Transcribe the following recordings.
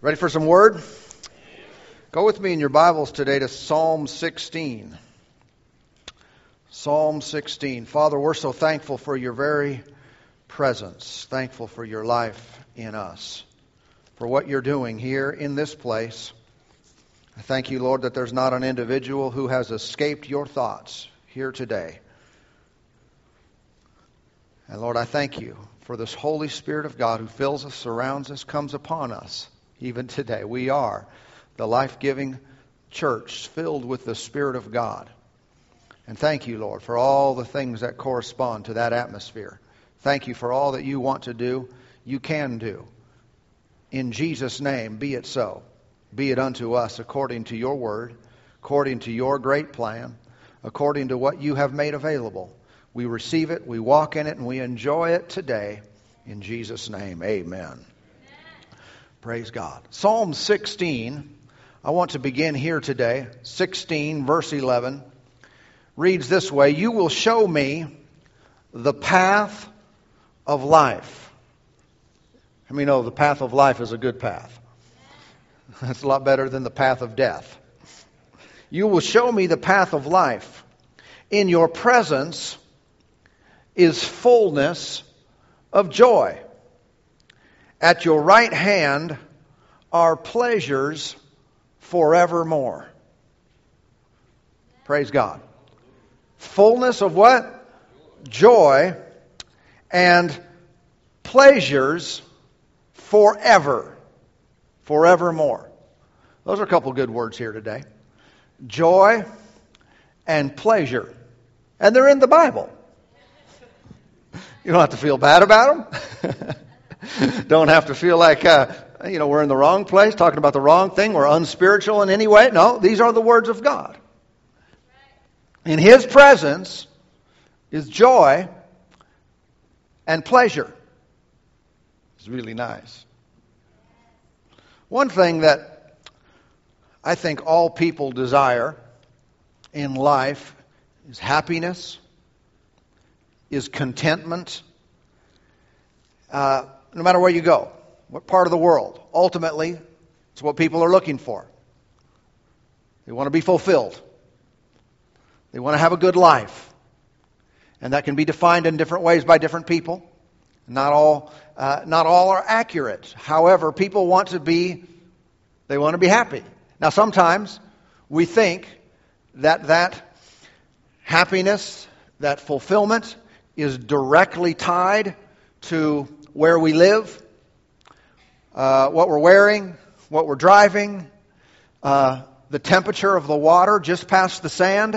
Ready for some word? Go with me in your Bibles today to Psalm 16. Psalm 16. Father, we're so thankful for your very presence, thankful for your life in us, for what you're doing here in this place. I thank you, Lord, that there's not an individual who has escaped your thoughts here today. And Lord, I thank you for this Holy Spirit of God who fills us, surrounds us, comes upon us even today. We are the life giving church filled with the Spirit of God. And thank you, Lord, for all the things that correspond to that atmosphere. Thank you for all that you want to do, you can do. In Jesus' name, be it so. Be it unto us according to your word, according to your great plan, according to what you have made available. We receive it, we walk in it, and we enjoy it today. In Jesus' name, amen. Praise God. Psalm 16, I want to begin here today. 16, verse 11, reads this way You will show me the path of life. I mean, know the path of life is a good path. That's a lot better than the path of death. You will show me the path of life. In your presence is fullness of joy. At your right hand are pleasures forevermore. Praise God. Fullness of what? Joy and pleasures forever. Forevermore. Those are a couple good words here today. Joy and pleasure. And they're in the Bible. You don't have to feel bad about them. don't have to feel like, uh, you know, we're in the wrong place, talking about the wrong thing, we're unspiritual in any way. No, these are the words of God. In His presence is joy and pleasure. It's really nice. One thing that I think all people desire in life is happiness, is contentment. Uh, no matter where you go, what part of the world. Ultimately, it's what people are looking for. They want to be fulfilled, they want to have a good life. And that can be defined in different ways by different people. Not all, uh, not all are accurate. However, people want to be, they want to be happy. Now, sometimes we think that that happiness, that fulfillment, is directly tied to where we live, uh, what we're wearing, what we're driving, uh, the temperature of the water just past the sand.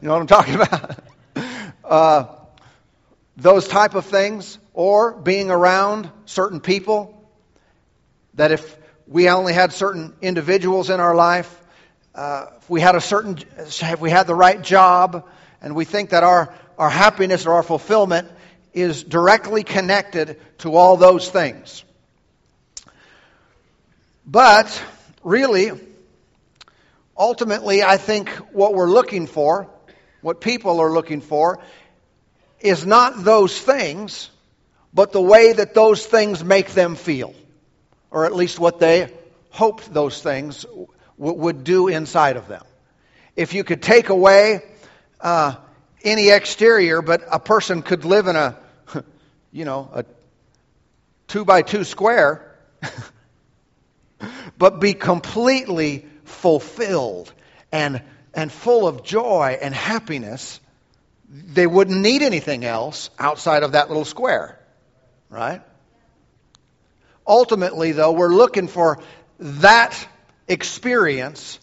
You know what I'm talking about? uh, those type of things, or being around certain people. That if we only had certain individuals in our life, uh, if we had a certain, if we had the right job, and we think that our, our happiness or our fulfillment is directly connected to all those things. But really, ultimately, I think what we're looking for, what people are looking for, is not those things, but the way that those things make them feel. Or at least what they hoped those things w- would do inside of them. If you could take away uh, any exterior, but a person could live in a you know, a two by two square, but be completely fulfilled and, and full of joy and happiness, they wouldn't need anything else outside of that little square, right? Ultimately, though, we're looking for that experience,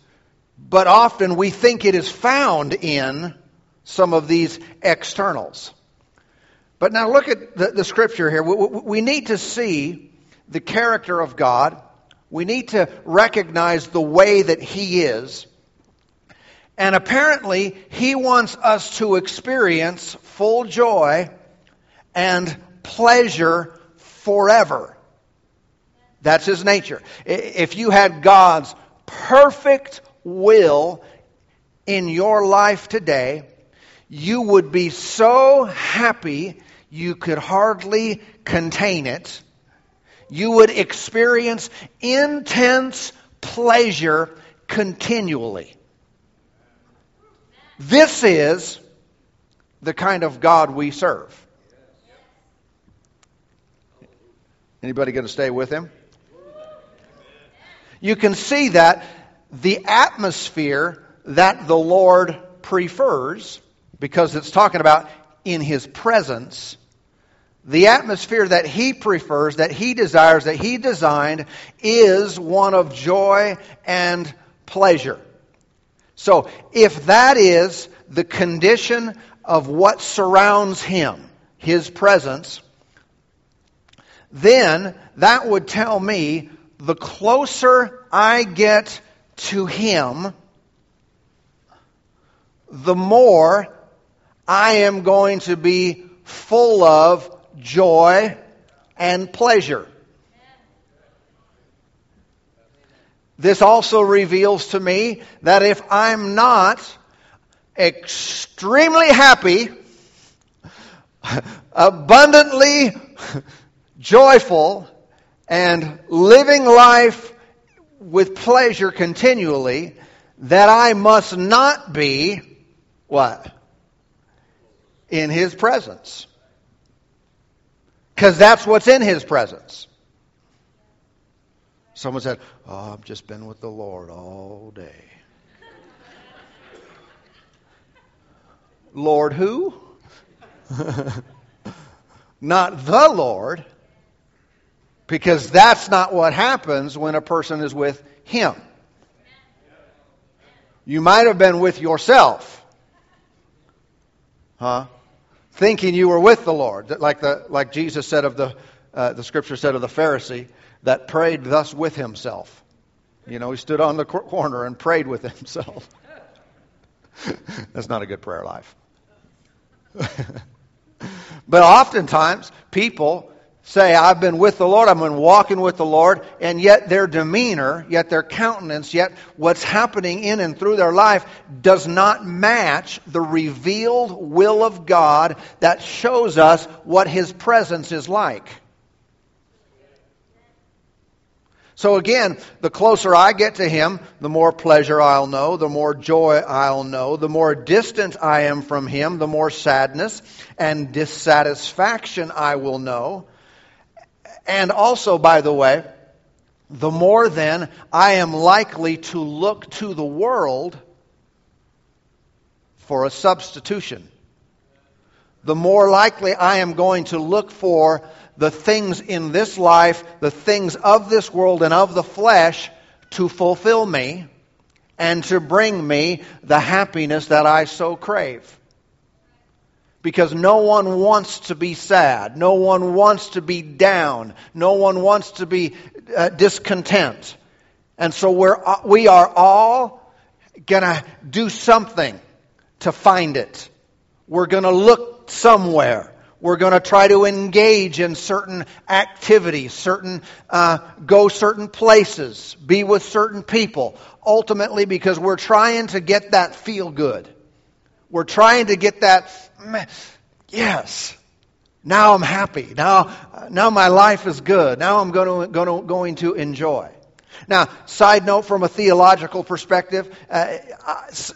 but often we think it is found in some of these externals. But now look at the, the scripture here. We, we need to see the character of God. We need to recognize the way that He is. And apparently, He wants us to experience full joy and pleasure forever. That's His nature. If you had God's perfect will in your life today, you would be so happy you could hardly contain it. you would experience intense pleasure continually. This is the kind of God we serve. Anybody going to stay with him? You can see that the atmosphere that the Lord prefers, because it's talking about in his presence, the atmosphere that he prefers, that he desires, that he designed, is one of joy and pleasure. So, if that is the condition of what surrounds him, his presence, then that would tell me the closer I get to him, the more I am going to be full of joy and pleasure. This also reveals to me that if I'm not extremely happy, abundantly joyful, and living life with pleasure continually, that I must not be what? In His presence. Because that's what's in His presence. Someone said, Oh, I've just been with the Lord all day. Lord who? not the Lord, because that's not what happens when a person is with Him. You might have been with yourself, huh? Thinking you were with the Lord, like the like Jesus said of the uh, the Scripture said of the Pharisee that prayed thus with himself. You know, he stood on the corner and prayed with himself. That's not a good prayer life. but oftentimes, people say, I've been with the Lord, I've been walking with the Lord, and yet their demeanor, yet their countenance, yet what's happening in and through their life does not match the revealed will of God that shows us what His presence is like. So again, the closer I get to Him, the more pleasure I'll know, the more joy I'll know, the more distant I am from Him, the more sadness and dissatisfaction I will know. And also, by the way, the more then I am likely to look to the world for a substitution. The more likely I am going to look for the things in this life, the things of this world and of the flesh to fulfill me and to bring me the happiness that I so crave. Because no one wants to be sad. No one wants to be down. No one wants to be uh, discontent. And so we're, uh, we are all going to do something to find it. We're going to look somewhere. We're going to try to engage in certain activities, certain uh, go certain places, be with certain people. Ultimately, because we're trying to get that feel good. We're trying to get that. Yes, now I'm happy. Now, now my life is good. Now I'm going to, going to, going to enjoy. Now, side note from a theological perspective, uh,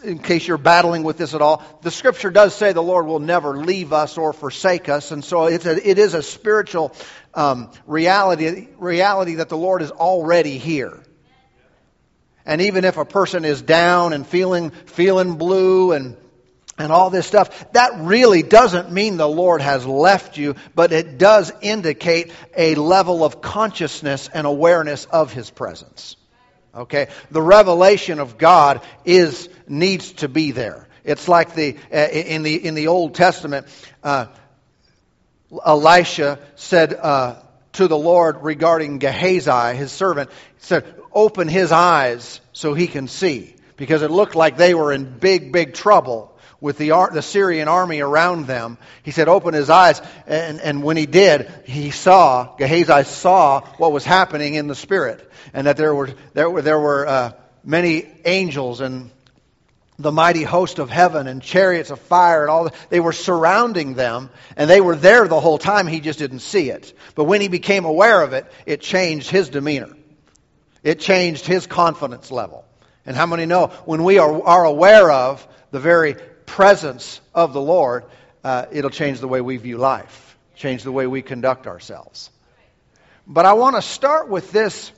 in case you're battling with this at all, the scripture does say the Lord will never leave us or forsake us, and so it's a, it is a spiritual um, reality, reality that the Lord is already here. And even if a person is down and feeling, feeling blue and and all this stuff, that really doesn't mean the Lord has left you, but it does indicate a level of consciousness and awareness of His presence. Okay? The revelation of God is, needs to be there. It's like the, uh, in the, in the Old Testament, uh, Elisha said, uh, to the Lord regarding Gehazi, his servant, he said, open his eyes so he can see. Because it looked like they were in big, big trouble with the, the Syrian army around them. He said, open his eyes. And, and when he did, he saw, Gehazi saw what was happening in the spirit. And that there were, there were, there were uh, many angels and the mighty host of heaven and chariots of fire and all they were surrounding them and they were there the whole time he just didn't see it but when he became aware of it it changed his demeanor it changed his confidence level and how many know when we are, are aware of the very presence of the lord uh, it'll change the way we view life change the way we conduct ourselves but i want to start with this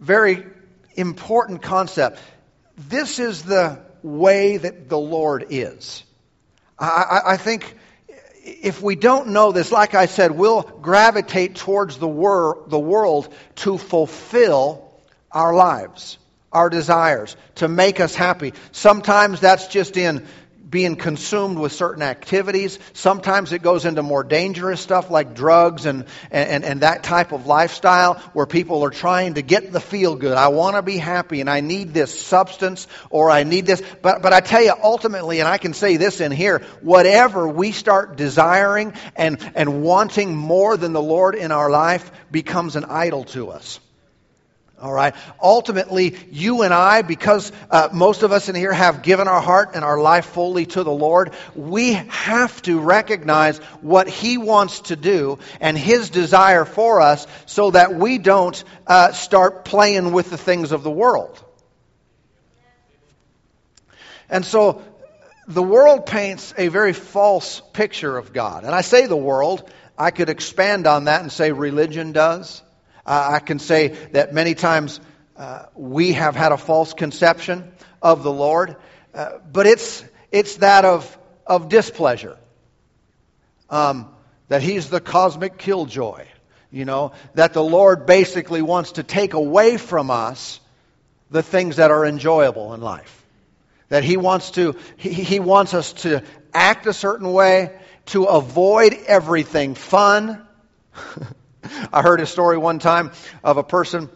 very important concept this is the way that the Lord is. I, I, think if we don't know this, like I said, we'll gravitate towards the, wor- the world to fulfill our lives, our desires, to make us happy. Sometimes that's just in being consumed with certain activities. Sometimes it goes into more dangerous stuff like drugs and, and, and that type of lifestyle where people are trying to get the feel good. I want to be happy and I need this substance or I need this. But, but I tell you, ultimately, and I can say this in here, whatever we start desiring and, and wanting more than the Lord in our life becomes an idol to us. All right. Ultimately, you and I, because uh, most of us in here have given our heart and our life fully to the Lord, we have to recognize what He wants to do and His desire for us so that we don't uh, start playing with the things of the world. And so, the world paints a very false picture of God. And I say the world, I could expand on that and say religion does. Uh, I can say that many times uh, we have had a false conception of the Lord, uh, but it's, it's that of, of displeasure. Um, that He's the cosmic killjoy, you know, that the Lord basically wants to take away from us the things that are enjoyable in life. That He wants to, He, he wants us to act a certain way, to avoid everything fun. I heard a story one time of a person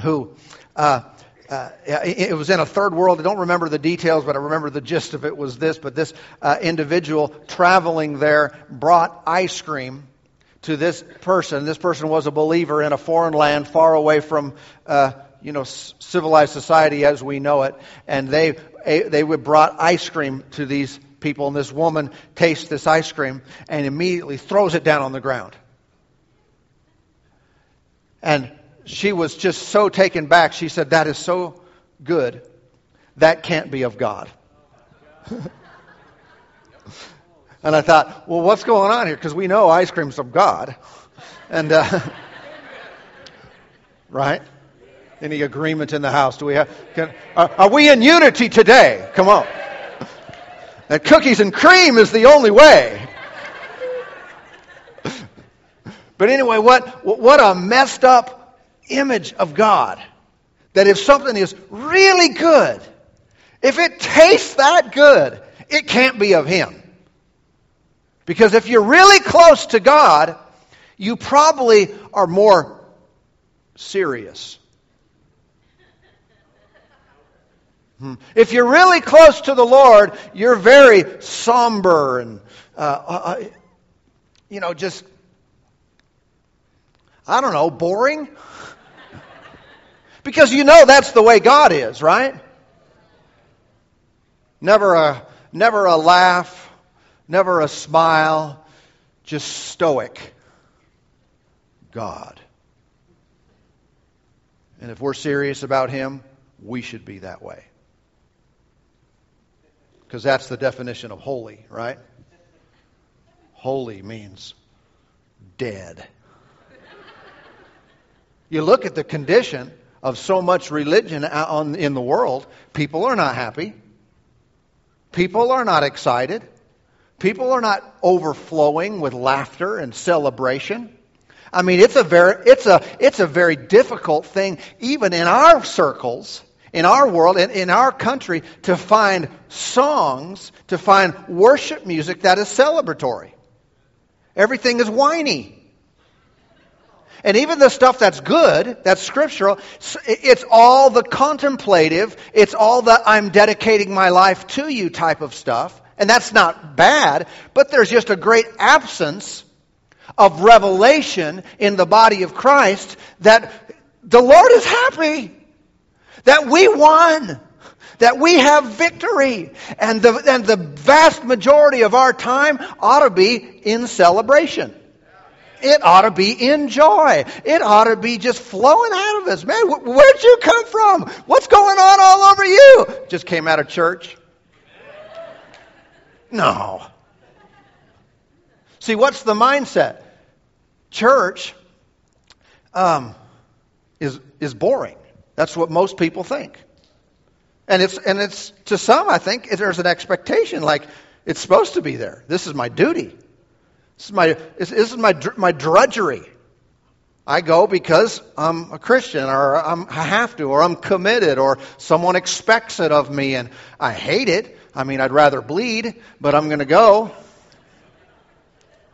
who. Uh, uh, it was in a third world. I don't remember the details, but I remember the gist of it was this. But this uh, individual traveling there brought ice cream to this person. This person was a believer in a foreign land, far away from uh, you know civilized society as we know it. And they they brought ice cream to these people, and this woman tastes this ice cream and immediately throws it down on the ground. And she was just so taken back. She said, That is so good. That can't be of God. and I thought, Well, what's going on here? Because we know ice cream's of God. And, uh, right? Any agreement in the house? Do we have? Can, are, are we in unity today? Come on. That cookies and cream is the only way. But anyway, what, what a messed up image of God. That if something is really good, if it tastes that good, it can't be of Him. Because if you're really close to God, you probably are more serious. Hmm. If you're really close to the Lord, you're very somber and, uh, uh, you know, just I don't know, boring? because you know that's the way God is, right? Never a, never a laugh, never a smile, just stoic. God. And if we're serious about Him, we should be that way. Because that's the definition of holy, right? Holy means dead. You look at the condition of so much religion in the world, people are not happy. People are not excited. People are not overflowing with laughter and celebration. I mean, it's a very, it's a, it's a very difficult thing, even in our circles, in our world, in, in our country, to find songs, to find worship music that is celebratory. Everything is whiny. And even the stuff that's good, that's scriptural, it's all the contemplative, it's all the I'm dedicating my life to you type of stuff. And that's not bad, but there's just a great absence of revelation in the body of Christ that the Lord is happy, that we won, that we have victory. And the, and the vast majority of our time ought to be in celebration. It ought to be in joy. It ought to be just flowing out of us. Man, where'd you come from? What's going on all over you? Just came out of church. No. See, what's the mindset? Church um, is, is boring. That's what most people think. And it's, and it's, to some, I think, there's an expectation like it's supposed to be there. This is my duty. This is my, this is my, my drudgery. I go because I'm a Christian, or I'm, I have to, or I'm committed, or someone expects it of me, and I hate it. I mean, I'd rather bleed, but I'm going to go.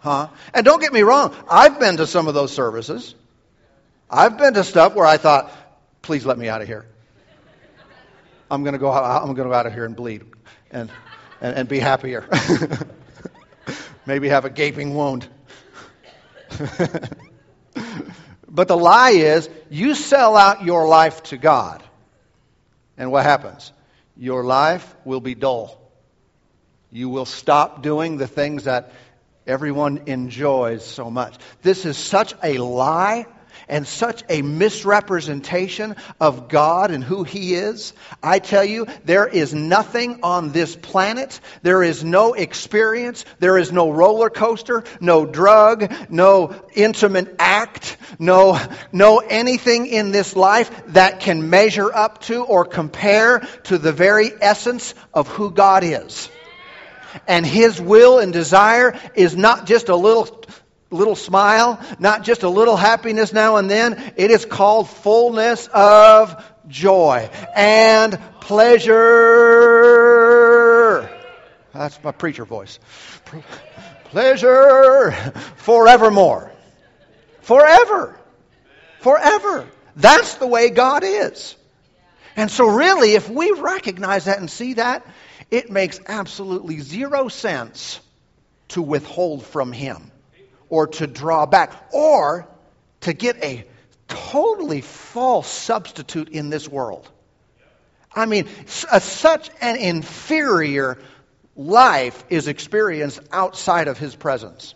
Huh? And don't get me wrong, I've been to some of those services. I've been to stuff where I thought, please let me out of here. I'm going to go. I'm going to out of here and bleed, and and, and be happier. Maybe have a gaping wound. but the lie is, you sell out your life to God, and what happens? Your life will be dull. You will stop doing the things that everyone enjoys so much. This is such a lie and such a misrepresentation of God and who He is. I tell you, there is nothing on this planet, there is no experience, there is no roller coaster, no drug, no intimate act, no, no anything in this life that can measure up to or compare to the very essence of who God is. And His will and desire is not just a little little smile, not just a little happiness now and then. It is called fullness of joy and pleasure. That's my preacher voice. Pleasure forevermore. Forever. Forever. That's the way God is. And so, really, if we recognize that and see that, it makes absolutely zero sense to withhold from Him or to draw back or to get a totally false substitute in this world. I mean, a, such an inferior life is experienced outside of his presence.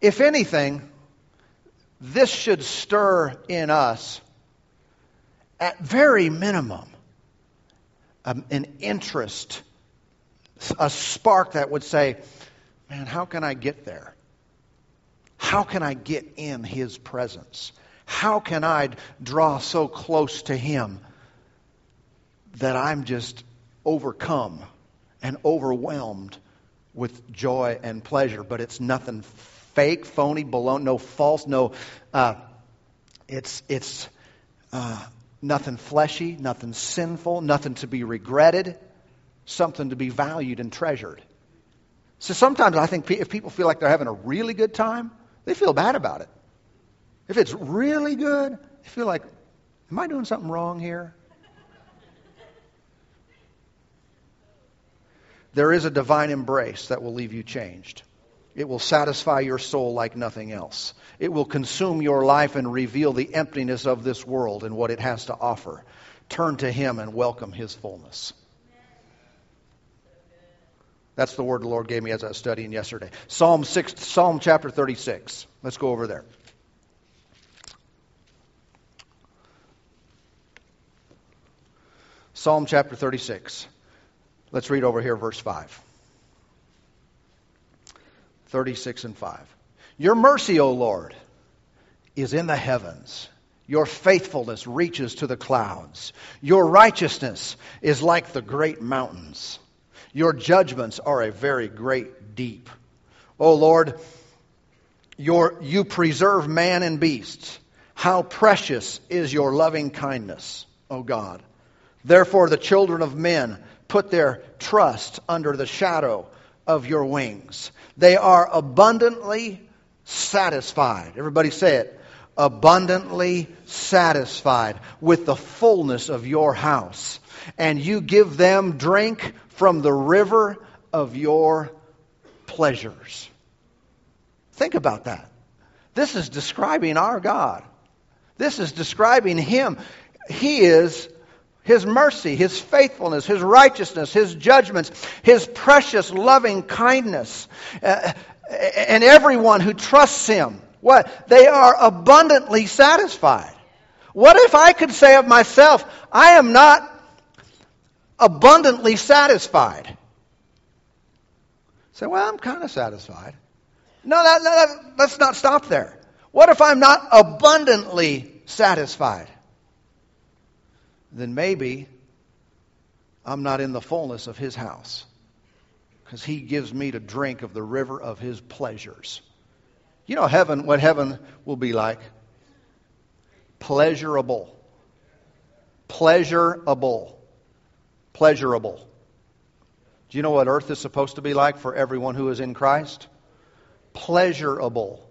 If anything, this should stir in us, at very minimum, um, an interest a spark that would say, man, how can I get there? How can I get in His presence? How can I draw so close to Him that I'm just overcome and overwhelmed with joy and pleasure? But it's nothing fake, phony, baloney, no false, no. Uh, it's it's uh, nothing fleshy, nothing sinful, nothing to be regretted something to be valued and treasured. So sometimes I think if people feel like they're having a really good time, they feel bad about it. If it's really good, they feel like, am I doing something wrong here? There is a divine embrace that will leave you changed. It will satisfy your soul like nothing else. It will consume your life and reveal the emptiness of this world and what it has to offer. Turn to Him and welcome His fullness. That's the word the Lord gave me as I was studying yesterday. Psalm 6, Psalm chapter 36. Let's go over there. Psalm chapter 36. Let's read over here verse 5. 36 and 5. Your mercy, O Lord, is in the heavens. Your faithfulness reaches to the clouds. Your righteousness is like the great mountains. Your judgments are a very great deep. O Lord, your, you preserve man and beasts. How precious is your loving kindness, O God. Therefore, the children of men put their trust under the shadow of your wings. They are abundantly satisfied. Everybody say it. Abundantly satisfied with the fullness of your house. And you give them drink from the river of your pleasures. Think about that. This is describing our God. This is describing Him. He is His mercy, His faithfulness, His righteousness, His judgments, His precious loving kindness. Uh, and everyone who trusts Him, what? They are abundantly satisfied. What if I could say of myself, I am not abundantly satisfied? Say, well, I'm kind of satisfied. No, that, that, let's not stop there. What if I'm not abundantly satisfied? Then maybe I'm not in the fullness of His house because He gives me to drink of the river of His pleasures. You know heaven, what heaven will be like? Pleasurable. Pleasurable. Pleasurable. Do you know what earth is supposed to be like for everyone who is in Christ? Pleasurable.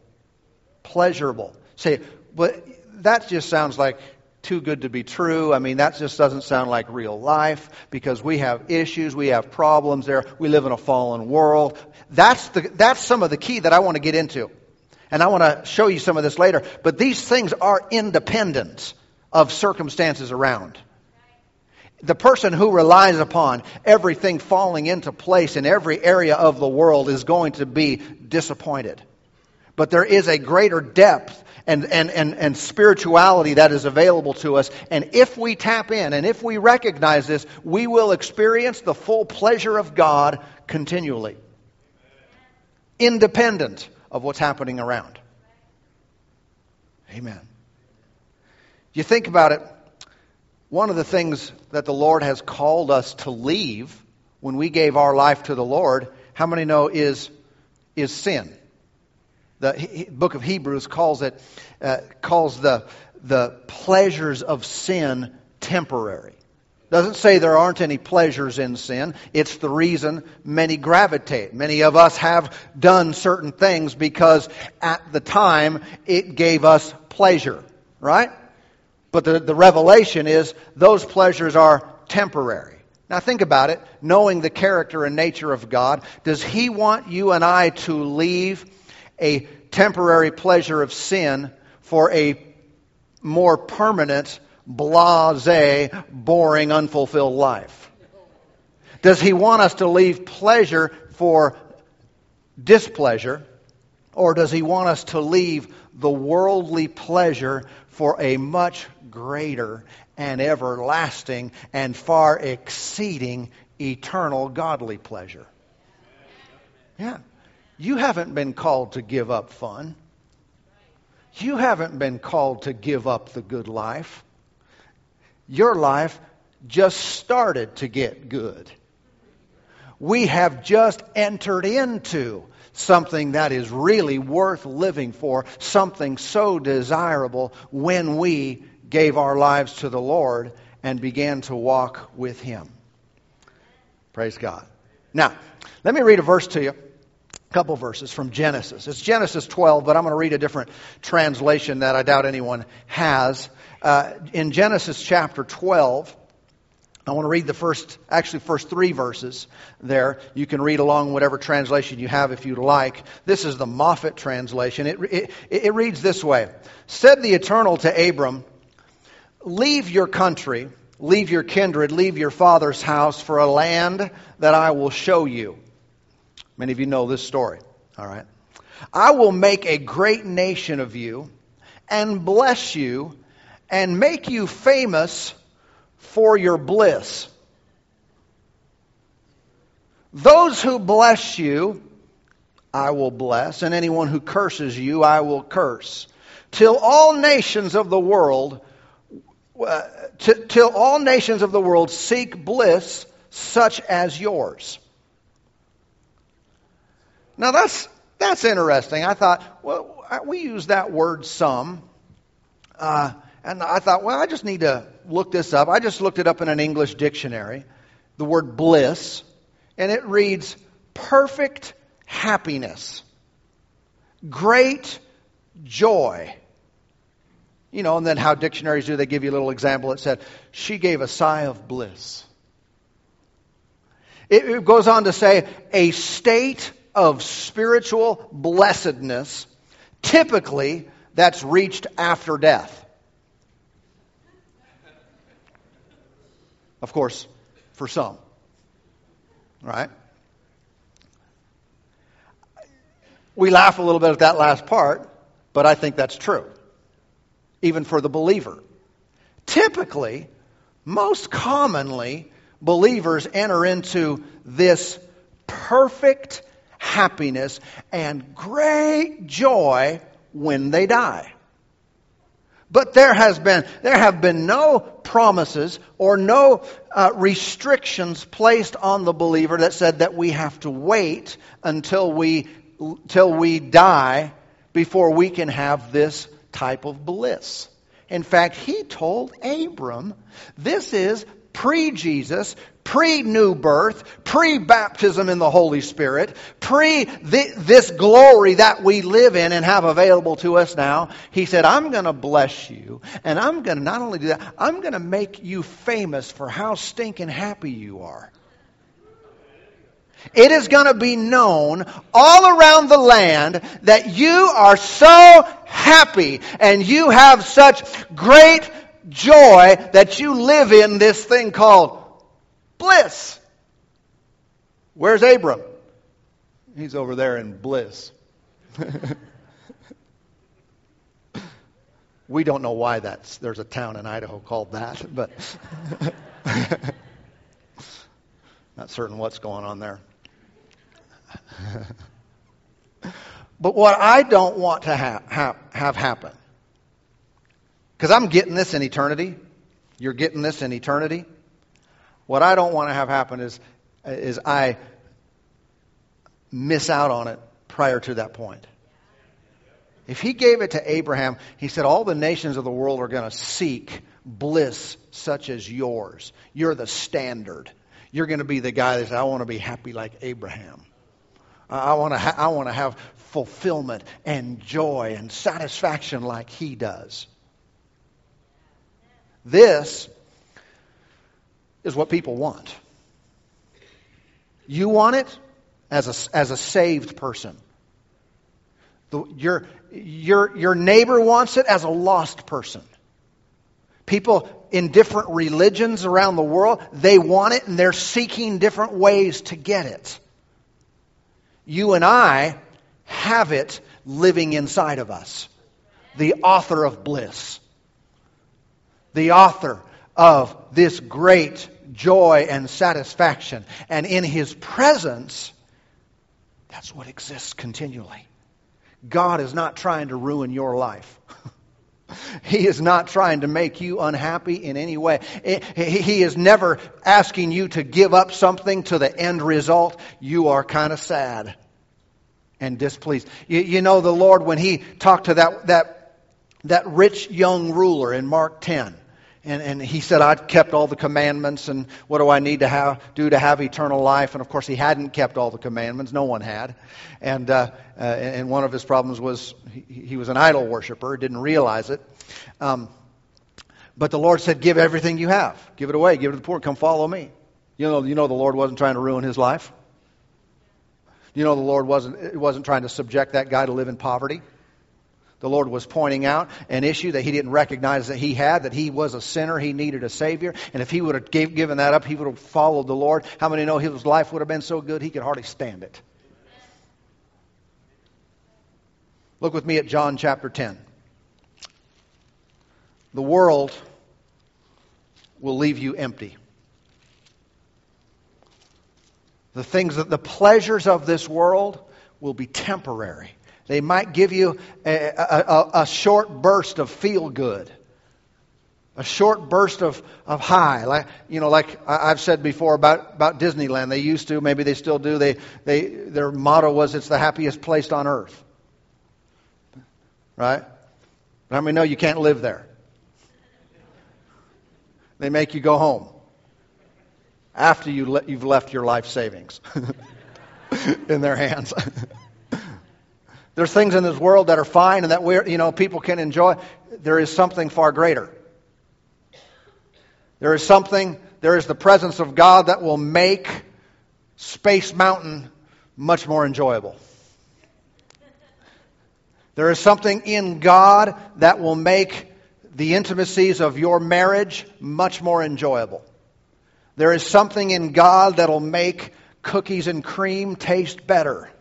Pleasurable. Say, but that just sounds like too good to be true. I mean, that just doesn't sound like real life because we have issues, we have problems there. We live in a fallen world. That's the, that's some of the key that I want to get into. And I want to show you some of this later. But these things are independent of circumstances around. The person who relies upon everything falling into place in every area of the world is going to be disappointed. But there is a greater depth and, and, and, and spirituality that is available to us. And if we tap in and if we recognize this, we will experience the full pleasure of God continually, independent of what's happening around. Amen. You think about it, one of the things that the Lord has called us to leave when we gave our life to the Lord, how many know is, is sin? The he, book of Hebrews calls it, uh, calls the, the pleasures of sin temporary. Doesn't say there aren't any pleasures in sin. It's the reason many gravitate. Many of us have done certain things because at the time it gave us pleasure, right? But the, the revelation is those pleasures are temporary. Now think about it. Knowing the character and nature of God, does He want you and I to leave a temporary pleasure of sin for a more permanent blase, boring, unfulfilled life? Does he want us to leave pleasure for displeasure? Or does he want us to leave the worldly pleasure for a much greater and everlasting and far exceeding eternal godly pleasure? Yeah. You haven't been called to give up fun. You haven't been called to give up the good life your life just started to get good. We have just entered into something that is really worth living for, something so desirable when we gave our lives to the Lord and began to walk with Him. Praise God. Now, let me read a verse to you. A couple verses from Genesis. It's Genesis 12, but I'm going to read a different translation that I doubt anyone has. Uh, in Genesis chapter 12, I want to read the first, actually, first three verses there. You can read along whatever translation you have if you'd like. This is the Moffatt translation. It, it, it reads this way Said the Eternal to Abram, Leave your country, leave your kindred, leave your father's house for a land that I will show you. Many of you know this story, all right? I will make a great nation of you and bless you and make you famous for your bliss. Those who bless you, I will bless, and anyone who curses you, I will curse. Till all nations of the world, uh, t- till all nations of the world seek bliss such as yours. Now that's that's interesting. I thought, well, we use that word some. Uh, and I thought, well, I just need to look this up. I just looked it up in an English dictionary, the word bliss, and it reads perfect happiness, great joy. You know, and then how dictionaries do, they give you a little example. It said, she gave a sigh of bliss. It goes on to say, a state of spiritual blessedness, typically that's reached after death. Of course, for some. Right? We laugh a little bit at that last part, but I think that's true, even for the believer. Typically, most commonly, believers enter into this perfect happiness and great joy when they die. But there has been there have been no promises or no uh, restrictions placed on the believer that said that we have to wait until we till we die before we can have this type of bliss. In fact, he told Abram, this is pre Jesus, pre new birth, pre baptism in the Holy Spirit, pre this glory that we live in and have available to us now. He said, I'm going to bless you, and I'm going to not only do that, I'm going to make you famous for how stinking happy you are. It is going to be known all around the land that you are so happy and you have such great joy that you live in this thing called bliss. Where's Abram? He's over there in bliss. we don't know why that's there's a town in Idaho called that, but not certain what's going on there. but what I don't want to have, have, have happen, because I'm getting this in eternity, you're getting this in eternity. What I don't want to have happen is, is I miss out on it prior to that point. If he gave it to Abraham, he said, All the nations of the world are going to seek bliss such as yours. You're the standard. You're going to be the guy that says, I want to be happy like Abraham. I want to, ha- I want to have fulfillment and joy and satisfaction like he does. This is what people want. You want it as a, as a saved person. The, your, your, your neighbor wants it as a lost person. People in different religions around the world, they want it and they're seeking different ways to get it you and I have it living inside of us. The author of bliss. The author of this great joy and satisfaction. And in his presence, that's what exists continually. God is not trying to ruin your life. He is not trying to make you unhappy in any way. He is never asking you to give up something to the end result. You are kind of sad and displeased. You, you, know, the Lord, when He talked to that, that, that rich young ruler in Mark 10, and, and he said, I've kept all the commandments, and what do I need to have, do to have eternal life? And of course, he hadn't kept all the commandments. No one had. And, uh, uh, and one of his problems was he, he, was an idol worshiper, didn't realize it. Um, but the Lord said, Give everything you have, give it away, give it to the poor, come follow me. You know, you know the Lord wasn't trying to ruin his life. You know the Lord wasn't, wasn't trying to subject that guy to live in poverty. The Lord was pointing out an issue that he didn't recognize that he had, that he was a sinner, he needed a Savior. And if he would have gave, given that up, he would have followed the Lord. How many know his life would have been so good he could hardly stand it? Look with me at John chapter 10. The world will leave you empty. The things that the pleasures of this world will be temporary. They might give you a, a, a short burst of feel good, a short burst of, of high. Like, you know, like I've said before about, about Disneyland. They used to, maybe they still do. They, they, their motto was, it's the happiest place on earth. Right? But how many know you can't live there? They make you go home after you le- you've left your life savings in their hands. There's things in this world that are fine and that we you know people can enjoy. There is something far greater. There is something. There is the presence of God that will make Space Mountain much more enjoyable. There is something in God that will make the intimacies of your marriage much more enjoyable. There is something in God that'll make cookies and cream taste better.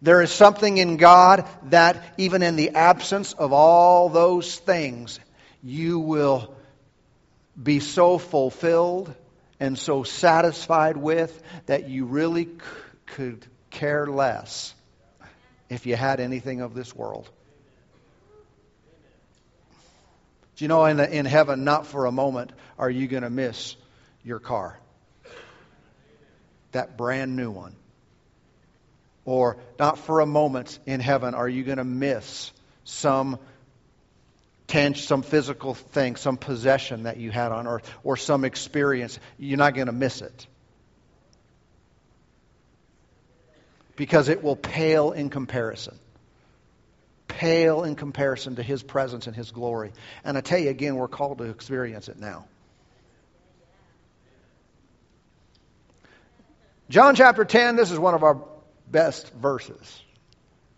There is something in God that, even in the absence of all those things, you will be so fulfilled and so satisfied with that you really c- could care less if you had anything of this world. Do you know in, in heaven, not for a moment are you going to miss your car? That brand new one. Or not for a moment in heaven are you going to miss some tang- some physical thing, some possession that you had on earth, or some experience. You're not going to miss it. Because it will pale in comparison. Pale in comparison to His presence and His glory. And I tell you again, we're called to experience it now. John chapter 10, this is one of our best verses.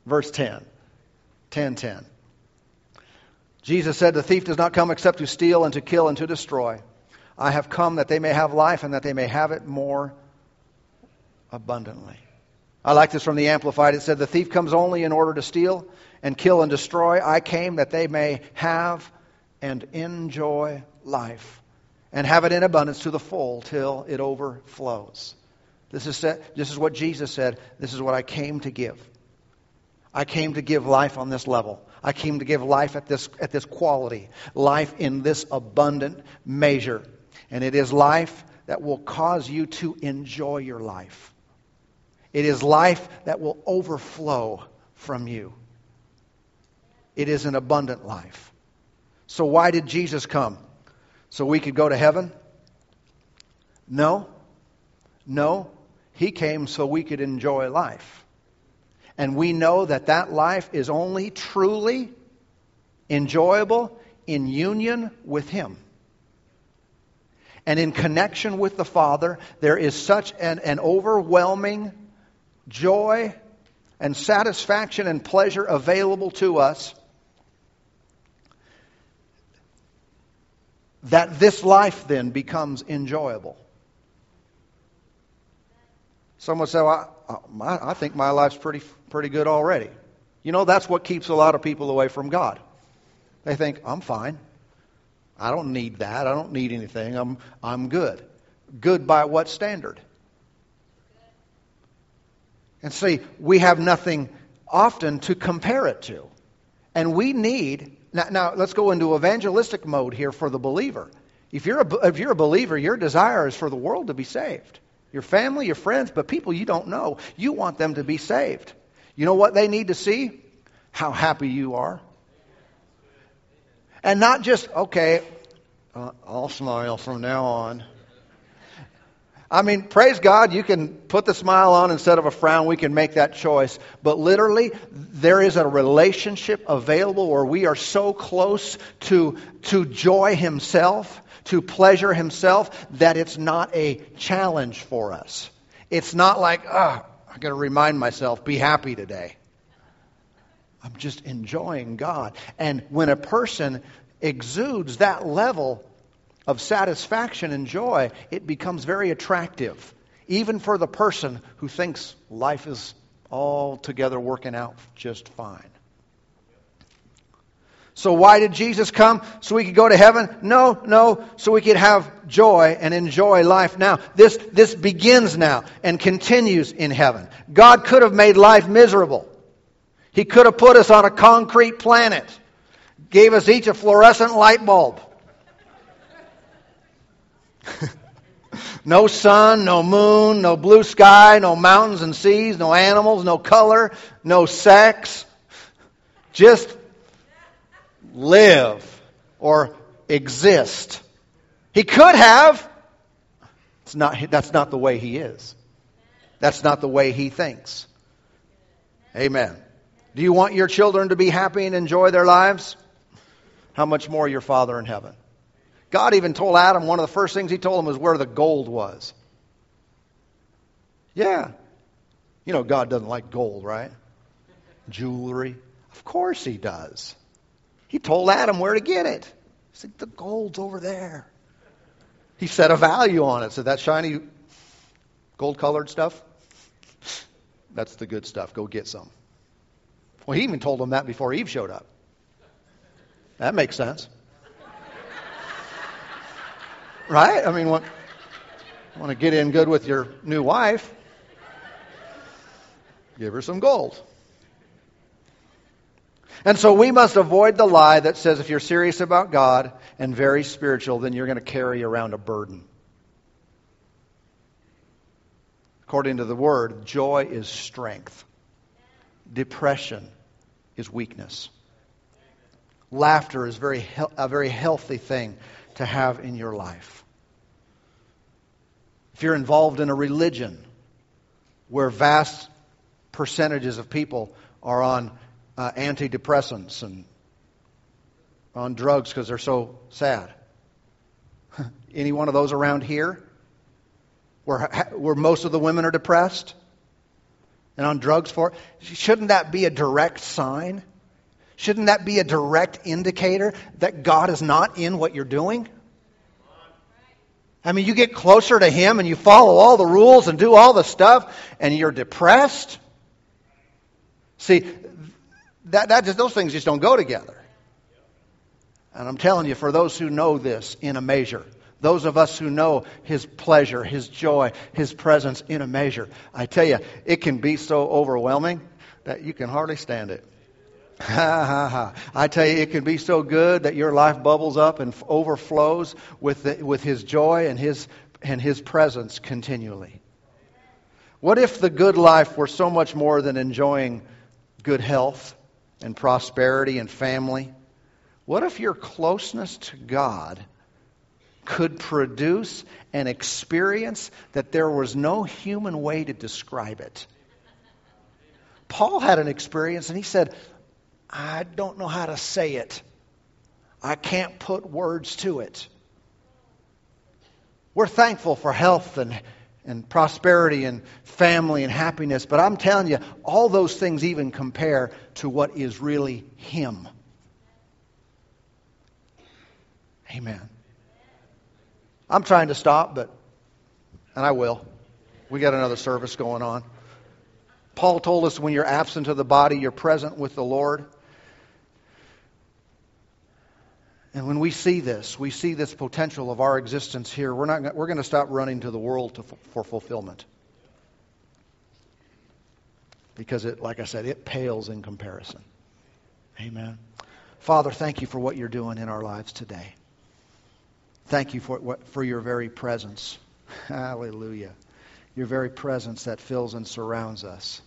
Verse 10. 10 10. Jesus said, The thief does not come except to steal and to kill and to destroy. I have come that they may have life and that they may have it more abundantly. I like this from the Amplified. It said, The thief comes only in order to steal and kill and destroy. I came that they may have and enjoy life and have it in abundance to the full till it overflows. This is, this is what Jesus said. This is what I came to give. I came to give life on this level. I came to give life at this, at this quality, life in this abundant measure. And it is life that will cause you to enjoy your life. It is life that will overflow from you. It is an abundant life. So, why did Jesus come? So we could go to heaven? No. No. He came so we could enjoy life. And we know that that life is only truly enjoyable in union with Him. And in connection with the Father, there is such an, an overwhelming joy and satisfaction and pleasure available to us that this life then becomes enjoyable. Someone said, well, I, uh, I think my life's pretty, pretty good already. You know, that's what keeps a lot of people away from God. They think, I'm fine. I don't need that. I don't need anything. I'm, I'm good. Good by what standard? And see, we have nothing often to compare it to. And we need, now, now let's go into evangelistic mode here for the believer. If you're, a, if you're a believer, your desire is for the world to be saved your family, your friends, but people you don't know. You want them to be saved. You know what they need to see? How happy you are. And not just, okay, uh, I'll smile from now on. I mean, praise God, you can put the smile on instead of a frown. We can make that choice. But literally, there is a relationship available where we are so close to, to joy Himself to pleasure himself that it's not a challenge for us. It's not like, ah, oh, I got to remind myself, be happy today. I'm just enjoying God. And when a person exudes that level of satisfaction and joy, it becomes very attractive, even for the person who thinks life is all together working out just fine. So why did Jesus come? So we could go to heaven? No, no, so we could have joy and enjoy life now. This, this begins now and continues in heaven. God could have made life miserable. He could have put us on a concrete planet, gave us each a fluorescent light bulb. no sun, no moon, no blue sky, no mountains and seas, no animals, no color, no sex. Just live or exist. He could have. It's not, that's not the way he is. That's not the way he thinks. Amen. Do you want your children to be happy and enjoy their lives? How much more your Father in heaven? God even told Adam, one of the first things he told him was where the gold was. Yeah. You know, God doesn't like gold, right? Jewelry. Of course he does. He told Adam where to get it. He said, The gold's over there. He set a value on it. So that shiny gold colored stuff, that's the good stuff. Go get some. Well, he even told him that before Eve showed up. That makes sense. Right? I mean, want, want to get in good with your new wife? Give her some gold. And so we must avoid the lie that says if you're serious about God and very spiritual, then you're going to carry around a burden. According to the Word, joy is strength, depression is weakness. Laughter is very a very healthy thing to have in your life. If you're involved in a religion where vast percentages of people are on uh, antidepressants and on drugs because they're so sad. Any one of those around here where, where most of the women are depressed and on drugs for shouldn't that be a direct sign? Shouldn't that be a direct indicator that God is not in what you're doing? I mean, you get closer to Him and you follow all the rules and do all the stuff and you're depressed. See, that, that just, those things just don't go together. And I'm telling you, for those who know this in a measure, those of us who know His pleasure, His joy, His presence in a measure, I tell you, it can be so overwhelming that you can hardly stand it. Ha ha ha. I tell you, it can be so good that your life bubbles up and overflows with, the, with His joy and His, and His presence continually. What if the good life were so much more than enjoying good health and prosperity and family? What if your closeness to God could produce an experience that there was no human way to describe it? Paul had an experience and he said, I don't know how to say it. I can't put words to it. We're thankful for health and and prosperity and family and happiness. But I'm telling you, all those things even compare to what is really Him. Amen. I'm trying to stop, but, and I will. We got another service going on. Paul told us when you're absent of the body, you're present with the Lord. And when we see this, we see this potential of our existence here, we're, not, we're going to stop running to the world to, for fulfillment. Because, it, like I said, it pales in comparison. Amen. Father, thank you for what you're doing in our lives today. Thank you for, for your very presence. Hallelujah. Your very presence that fills and surrounds us.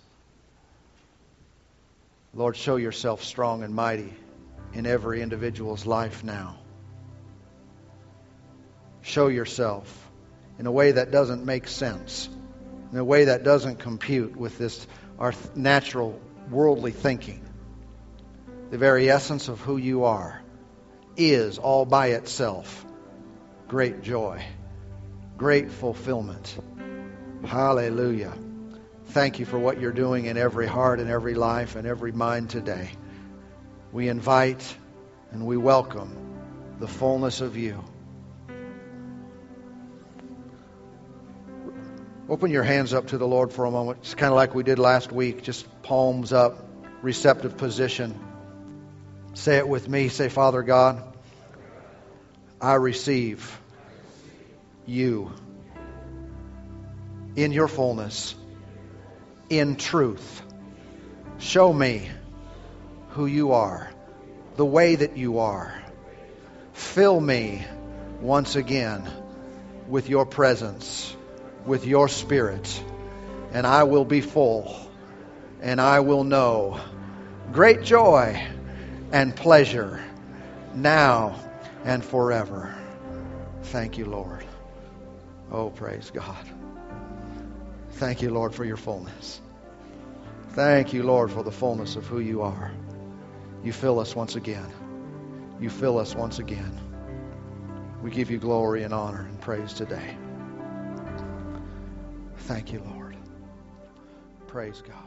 Lord, show yourself strong and mighty in every individual's life now. Show yourself in a way that doesn't make sense, in a way that doesn't compute with this our natural worldly thinking. The very essence of who you are is all by itself great joy, great fulfillment. Hallelujah. Thank you for what you're doing in every heart and every life and every mind today we invite and we welcome the fullness of you. Open your hands up to the Lord for a moment. It's kind of like we did last week, just palms up, receptive position. Say it with me. Say, Father God, I receive you in your fullness, in truth. Show me who you are, the way that you are. Fill me once again with your presence, with your spirit, and I will be full, and I will know great joy and pleasure now and forever. Thank you, Lord. Oh, praise God. Thank you, Lord, for your fullness. Thank you, Lord, for the fullness of who you are. You fill us once again. You fill us once again. We give you glory and honor and praise today. Thank you, Lord. Praise God.